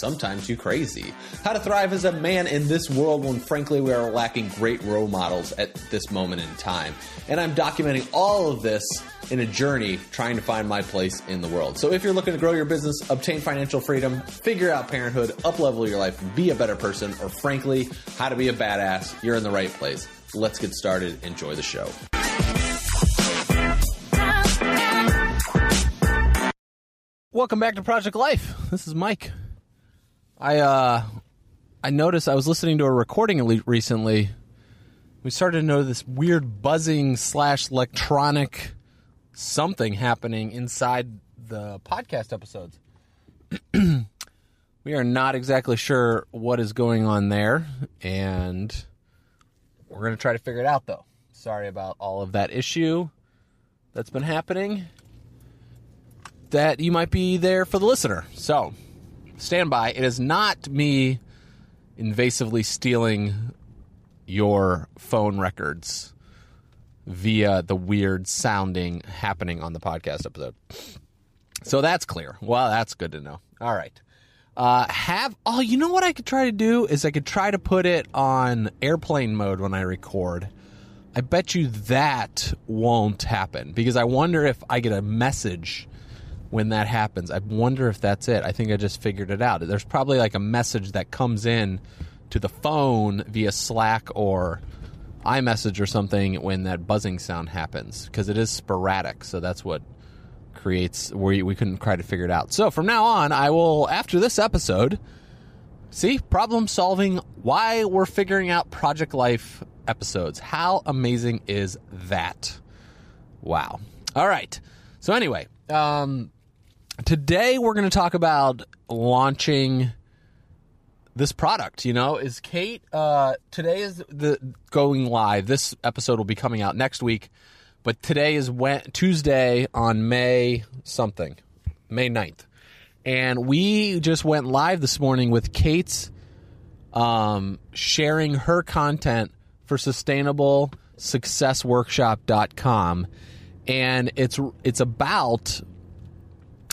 sometimes you crazy. How to thrive as a man in this world when frankly we are lacking great role models at this moment in time. And I'm documenting all of this in a journey trying to find my place in the world. So if you're looking to grow your business, obtain financial freedom, figure out parenthood, uplevel your life, be a better person, or frankly, how to be a badass, you're in the right place. Let's get started. Enjoy the show. Welcome back to Project Life. This is Mike. I uh, I noticed I was listening to a recording recently. We started to notice this weird buzzing slash electronic something happening inside the podcast episodes. we are not exactly sure what is going on there, and we're going to try to figure it out, though. Sorry about all of that issue that's been happening. That you might be there for the listener. So, stand by. It is not me invasively stealing your phone records via the weird sounding happening on the podcast episode. So that's clear. Well, that's good to know. All right. Uh, have oh, you know what I could try to do is I could try to put it on airplane mode when I record. I bet you that won't happen because I wonder if I get a message when that happens. I wonder if that's it. I think I just figured it out. There's probably like a message that comes in to the phone via Slack or iMessage or something when that buzzing sound happens because it is sporadic. So that's what creates we we couldn't try to figure it out. So from now on, I will after this episode see problem solving why we're figuring out project life episodes. How amazing is that? Wow. All right. So anyway, um, today we're going to talk about launching this product. You know, is Kate? Uh, today is the going live. This episode will be coming out next week, but today is when, Tuesday on May something, May 9th. and we just went live this morning with Kate's um, sharing her content for sustainable success workshop.com and it's it's about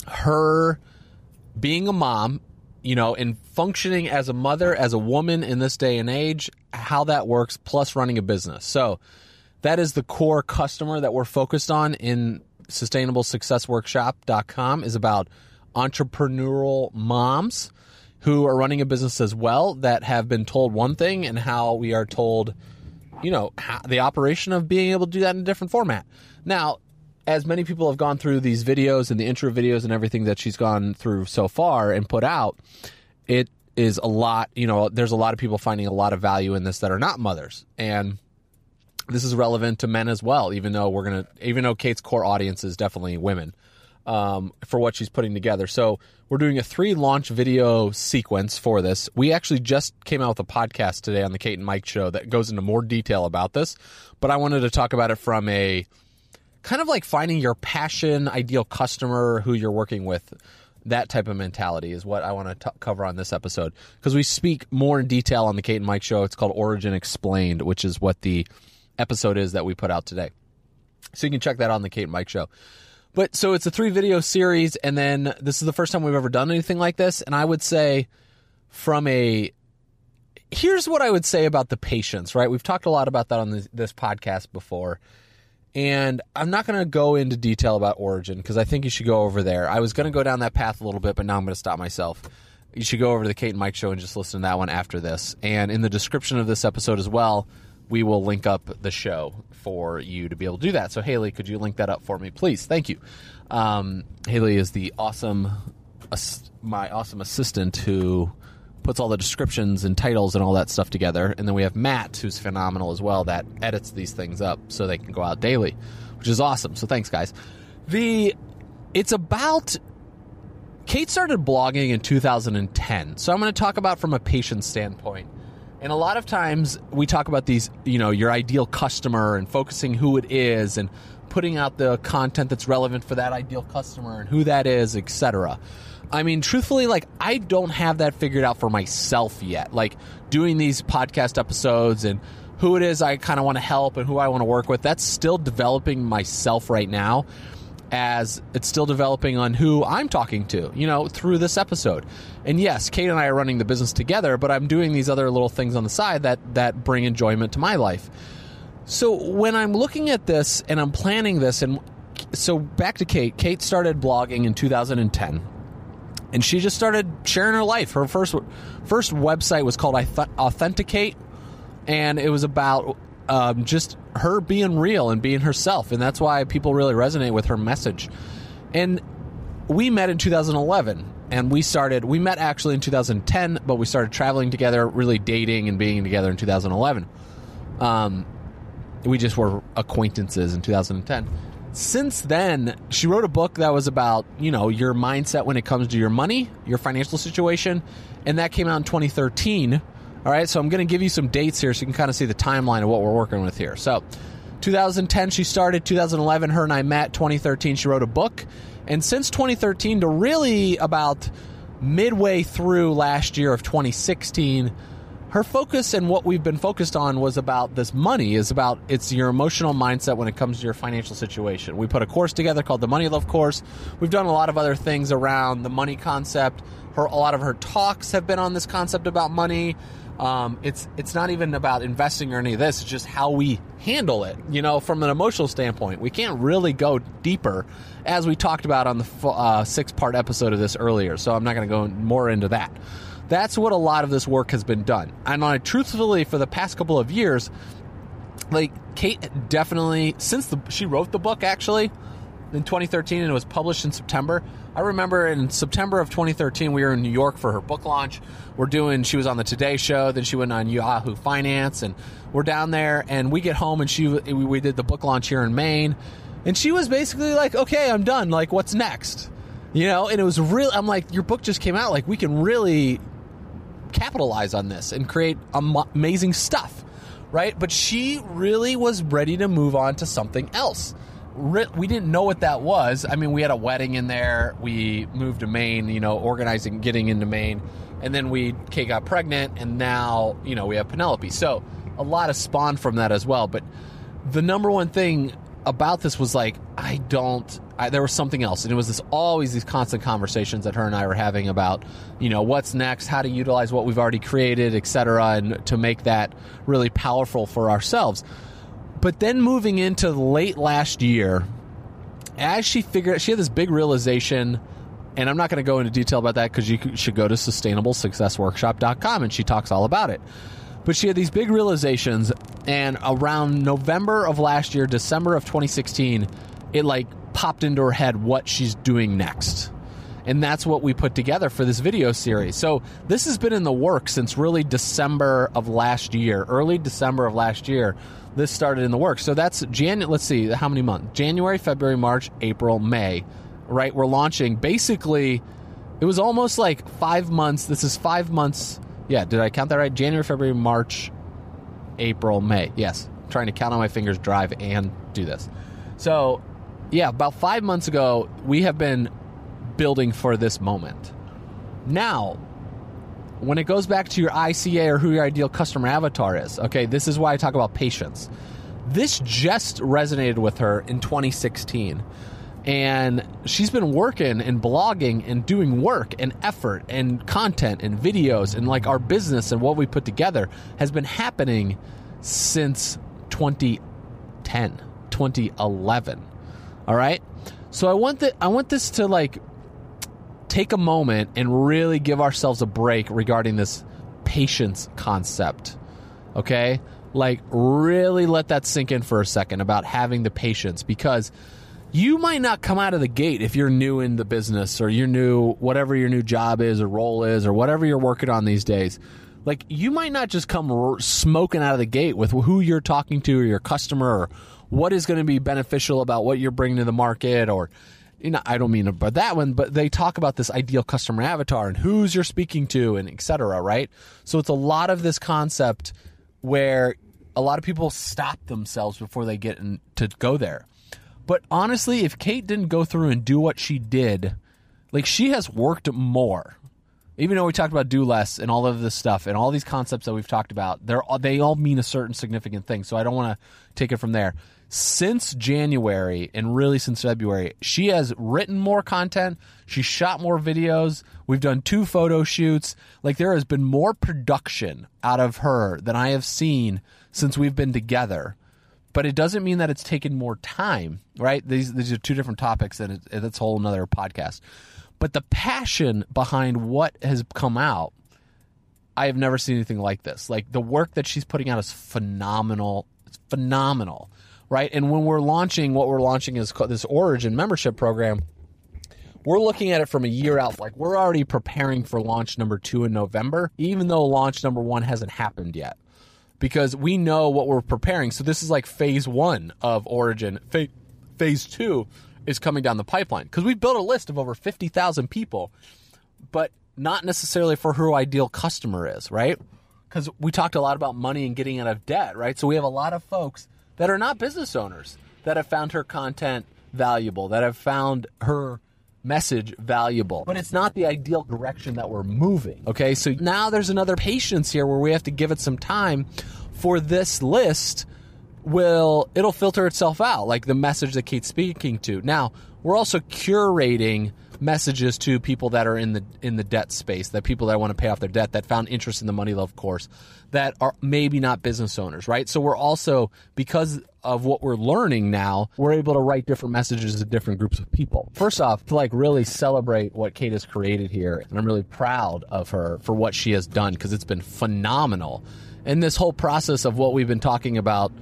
her being a mom, you know, and functioning as a mother, as a woman in this day and age, how that works, plus running a business. So that is the core customer that we're focused on in sustainable success workshop.com is about entrepreneurial moms who are running a business as well that have been told one thing and how we are told you know the operation of being able to do that in a different format now as many people have gone through these videos and the intro videos and everything that she's gone through so far and put out, it is a lot, you know, there's a lot of people finding a lot of value in this that are not mothers. And this is relevant to men as well, even though we're going to, even though Kate's core audience is definitely women um, for what she's putting together. So we're doing a three launch video sequence for this. We actually just came out with a podcast today on the Kate and Mike show that goes into more detail about this, but I wanted to talk about it from a, kind of like finding your passion, ideal customer who you're working with. That type of mentality is what I want to cover on this episode because we speak more in detail on the Kate and Mike show. It's called Origin Explained, which is what the episode is that we put out today. So you can check that on the Kate and Mike show. But so it's a three video series, and then this is the first time we've ever done anything like this. And I would say, from a here's what I would say about the patience, right? We've talked a lot about that on this, this podcast before. And I'm not going to go into detail about Origin because I think you should go over there. I was going to go down that path a little bit, but now I'm going to stop myself. You should go over to the Kate and Mike show and just listen to that one after this. And in the description of this episode as well, we will link up the show for you to be able to do that. So, Haley, could you link that up for me, please? Thank you. Um, Haley is the awesome, my awesome assistant who puts all the descriptions and titles and all that stuff together. And then we have Matt, who's phenomenal as well, that edits these things up so they can go out daily, which is awesome. So thanks, guys. The it's about Kate started blogging in 2010, so I'm going to talk about from a patient standpoint And a lot of times we talk about these, you know, your ideal customer and focusing who it is and putting out the content that's relevant for that ideal customer and who that is, etc. I mean, truthfully, like I don't have that figured out for myself yet. Like doing these podcast episodes and who it is I kind of want to help and who I want to work with, that's still developing myself right now as it's still developing on who I'm talking to, you know, through this episode. And yes, Kate and I are running the business together, but I'm doing these other little things on the side that that bring enjoyment to my life. So when I'm looking at this and I'm planning this and so back to Kate, Kate started blogging in 2010 and she just started sharing her life. Her first first website was called I Authenticate and it was about um, just her being real and being herself, and that's why people really resonate with her message. And we met in 2011, and we started. We met actually in 2010, but we started traveling together, really dating and being together in 2011. Um, we just were acquaintances in 2010. Since then, she wrote a book that was about you know your mindset when it comes to your money, your financial situation, and that came out in 2013 all right, so I'm going to give you some dates here so you can kind of see the timeline of what we're working with here. So, 2010 she started, 2011 her and I met, 2013 she wrote a book, and since 2013 to really about midway through last year of 2016 her focus and what we've been focused on was about this money is about it's your emotional mindset when it comes to your financial situation we put a course together called the money love course we've done a lot of other things around the money concept her a lot of her talks have been on this concept about money um, it's it's not even about investing or any of this. It's just how we handle it. You know, from an emotional standpoint, we can't really go deeper, as we talked about on the uh, six part episode of this earlier. So I'm not going to go more into that. That's what a lot of this work has been done. And I truthfully, for the past couple of years, like Kate definitely since the, she wrote the book actually in 2013 and it was published in September. I remember in September of 2013 we were in New York for her book launch. We're doing she was on the Today show, then she went on Yahoo Finance and we're down there and we get home and she we did the book launch here in Maine and she was basically like, "Okay, I'm done. Like what's next?" You know, and it was real I'm like, "Your book just came out. Like we can really capitalize on this and create amazing stuff." Right? But she really was ready to move on to something else we didn't know what that was. I mean, we had a wedding in there. We moved to Maine, you know, organizing, getting into Maine, and then we Kate got pregnant, and now you know we have Penelope. So a lot of spawn from that as well. But the number one thing about this was like I don't. I, there was something else, and it was this always these constant conversations that her and I were having about, you know, what's next, how to utilize what we've already created, et cetera, and to make that really powerful for ourselves. But then moving into late last year, as she figured, she had this big realization, and I'm not going to go into detail about that because you should go to sustainablesuccessworkshop.com and she talks all about it. But she had these big realizations, and around November of last year, December of 2016, it like popped into her head what she's doing next. And that's what we put together for this video series. So this has been in the works since really December of last year, early December of last year this started in the works. So that's Jan. Let's see how many months: January, February, March, April, May. Right, we're launching. Basically, it was almost like five months. This is five months. Yeah, did I count that right? January, February, March, April, May. Yes, I'm trying to count on my fingers, drive, and do this. So, yeah, about five months ago, we have been building for this moment. Now, when it goes back to your ICA or who your ideal customer avatar is, okay, this is why I talk about patience. This just resonated with her in 2016. And she's been working and blogging and doing work and effort and content and videos and like our business and what we put together has been happening since 2010, 2011. All right? So I want that I want this to like take a moment and really give ourselves a break regarding this patience concept. Okay? Like, really let that sink in for a second about having the patience because you might not come out of the gate if you're new in the business or you're new, whatever your new job is or role is or whatever you're working on these days. Like, you might not just come smoking out of the gate with who you're talking to or your customer or what is going to be beneficial about what you're bringing to the market or you know, I don't mean about that one, but they talk about this ideal customer avatar and who's you're speaking to and etc. Right? So it's a lot of this concept where a lot of people stop themselves before they get in, to go there. But honestly, if Kate didn't go through and do what she did, like she has worked more. Even though we talked about do less and all of this stuff and all these concepts that we've talked about, they're they all mean a certain significant thing. So I don't want to take it from there. Since January and really since February, she has written more content. She shot more videos. We've done two photo shoots. Like there has been more production out of her than I have seen since we've been together but it doesn't mean that it's taken more time, right? These these are two different topics, and that's a whole another podcast. But the passion behind what has come out, I have never seen anything like this. Like the work that she's putting out is phenomenal. It's phenomenal, right? And when we're launching, what we're launching is this Origin membership program. We're looking at it from a year out. Like we're already preparing for launch number two in November, even though launch number one hasn't happened yet because we know what we're preparing. So this is like phase one of Origin. phase two is coming down the pipeline because we built a list of over 50,000 people, but not necessarily for who our ideal customer is, right? Because we talked a lot about money and getting out of debt, right? So we have a lot of folks that are not business owners that have found her content valuable, that have found her message valuable, but it's not the ideal direction that we're moving. Okay, so now there's another patience here where we have to give it some time for this list will it'll filter itself out like the message that Kate's speaking to. Now, we're also curating messages to people that are in the in the debt space, that people that want to pay off their debt, that found interest in the money love course, that are maybe not business owners, right? So we're also because of what we're learning now, we're able to write different messages to different groups of people. First off, to like really celebrate what Kate has created here, and I'm really proud of her for what she has done because it's been phenomenal. And this whole process of what we've been talking about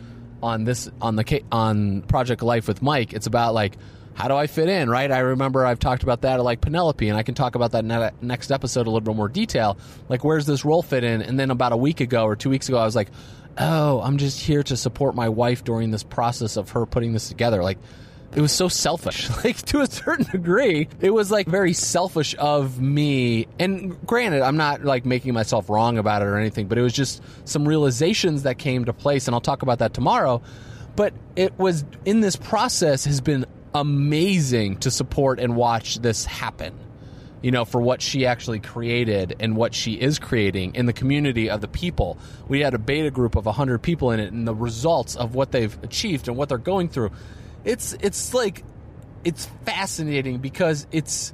on this on the on Project Life with Mike, it's about like how do I fit in, right? I remember I've talked about that like Penelope, and I can talk about that ne- next episode a little bit more detail. Like, where's this role fit in? And then about a week ago or two weeks ago, I was like, oh, I'm just here to support my wife during this process of her putting this together. Like, it was so selfish. Like to a certain degree, it was like very selfish of me. And granted, I'm not like making myself wrong about it or anything, but it was just some realizations that came to place, and I'll talk about that tomorrow. But it was in this process has been amazing to support and watch this happen. You know, for what she actually created and what she is creating in the community of the people. We had a beta group of 100 people in it, and the results of what they've achieved and what they're going through. It's it's like it's fascinating because it's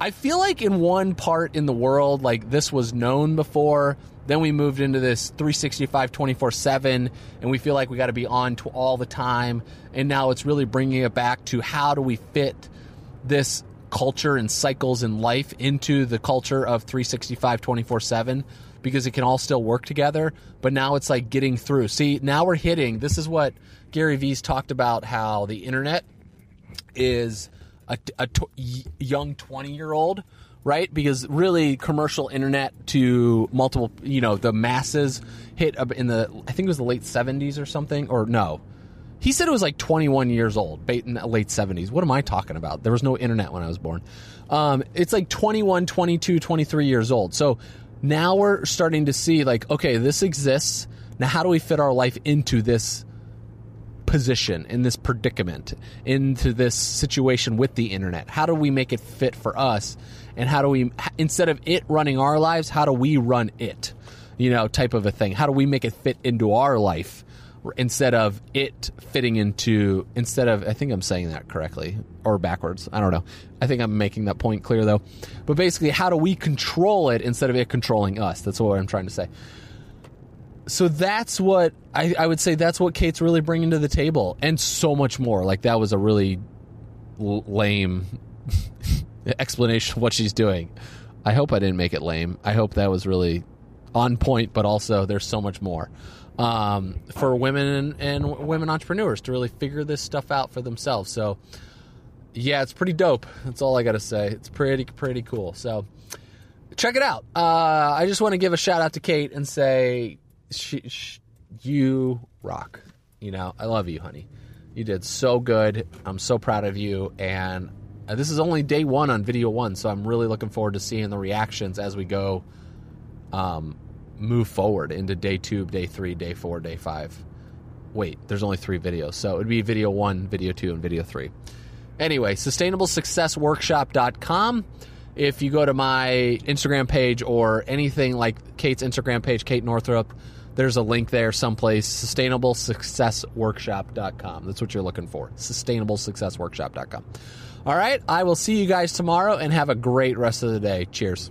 I feel like in one part in the world like this was known before then we moved into this 365 24 7, and we feel like we got to be on to all the time. And now it's really bringing it back to how do we fit this culture and cycles in life into the culture of 365 24 7 because it can all still work together. But now it's like getting through. See, now we're hitting this is what Gary Vee's talked about how the internet is a, young 20 year old right? Because really, commercial internet to multiple, you know, the masses hit in the, I think it was the late 70s or something, or no. He said it was like 21 years old, late 70s. What am I talking about? There was no internet when I was born. Um, it's like 21, 22, 23 years old. So now we're starting to see, like, okay, this exists. Now, how do we fit our life into this position, in this predicament, into this situation with the internet? How do we make it fit for us? and how do we instead of it running our lives how do we run it? You know type of a thing. How do we make it fit into our life instead of it fitting into instead of i think i'm saying that correctly or backwards. I don't know. I think i'm making that point clear though. But basically how do we control it instead of it controlling us? That's what i'm trying to say so that's what I, I would say that's what kate's really bringing to the table and so much more like that was a really l- lame explanation of what she's doing. I hope I didn't make it lame. I hope that was really on point, but also there's so much more um, for women and, and, women entrepreneurs to really figure this stuff out for themselves. So, yeah, it's pretty dope. That's all I got to say. It's pretty, pretty cool. So, check it out. Uh, I just want to give a shout out to Kate and say, she, she, you rock. You know, I love you, honey. You did so good. I'm so proud of you. And Uh, this is only day one on video one, so I'm really looking forward to seeing the reactions as we go um, move forward into day two, day three, day four, day five. Wait, there's only three videos, so it would be video one, video two, and video three. Anyway, sustainablesuccessworkshop.com. If you go to my Instagram page or anything like Kate's Instagram page, Kate Northrup, there's a link there someplace sustainablesuccessworkshop.com. That's what you're looking for. Sustainablesuccessworkshop.com. All right, I will see you guys tomorrow and have a great rest of the day. Cheers.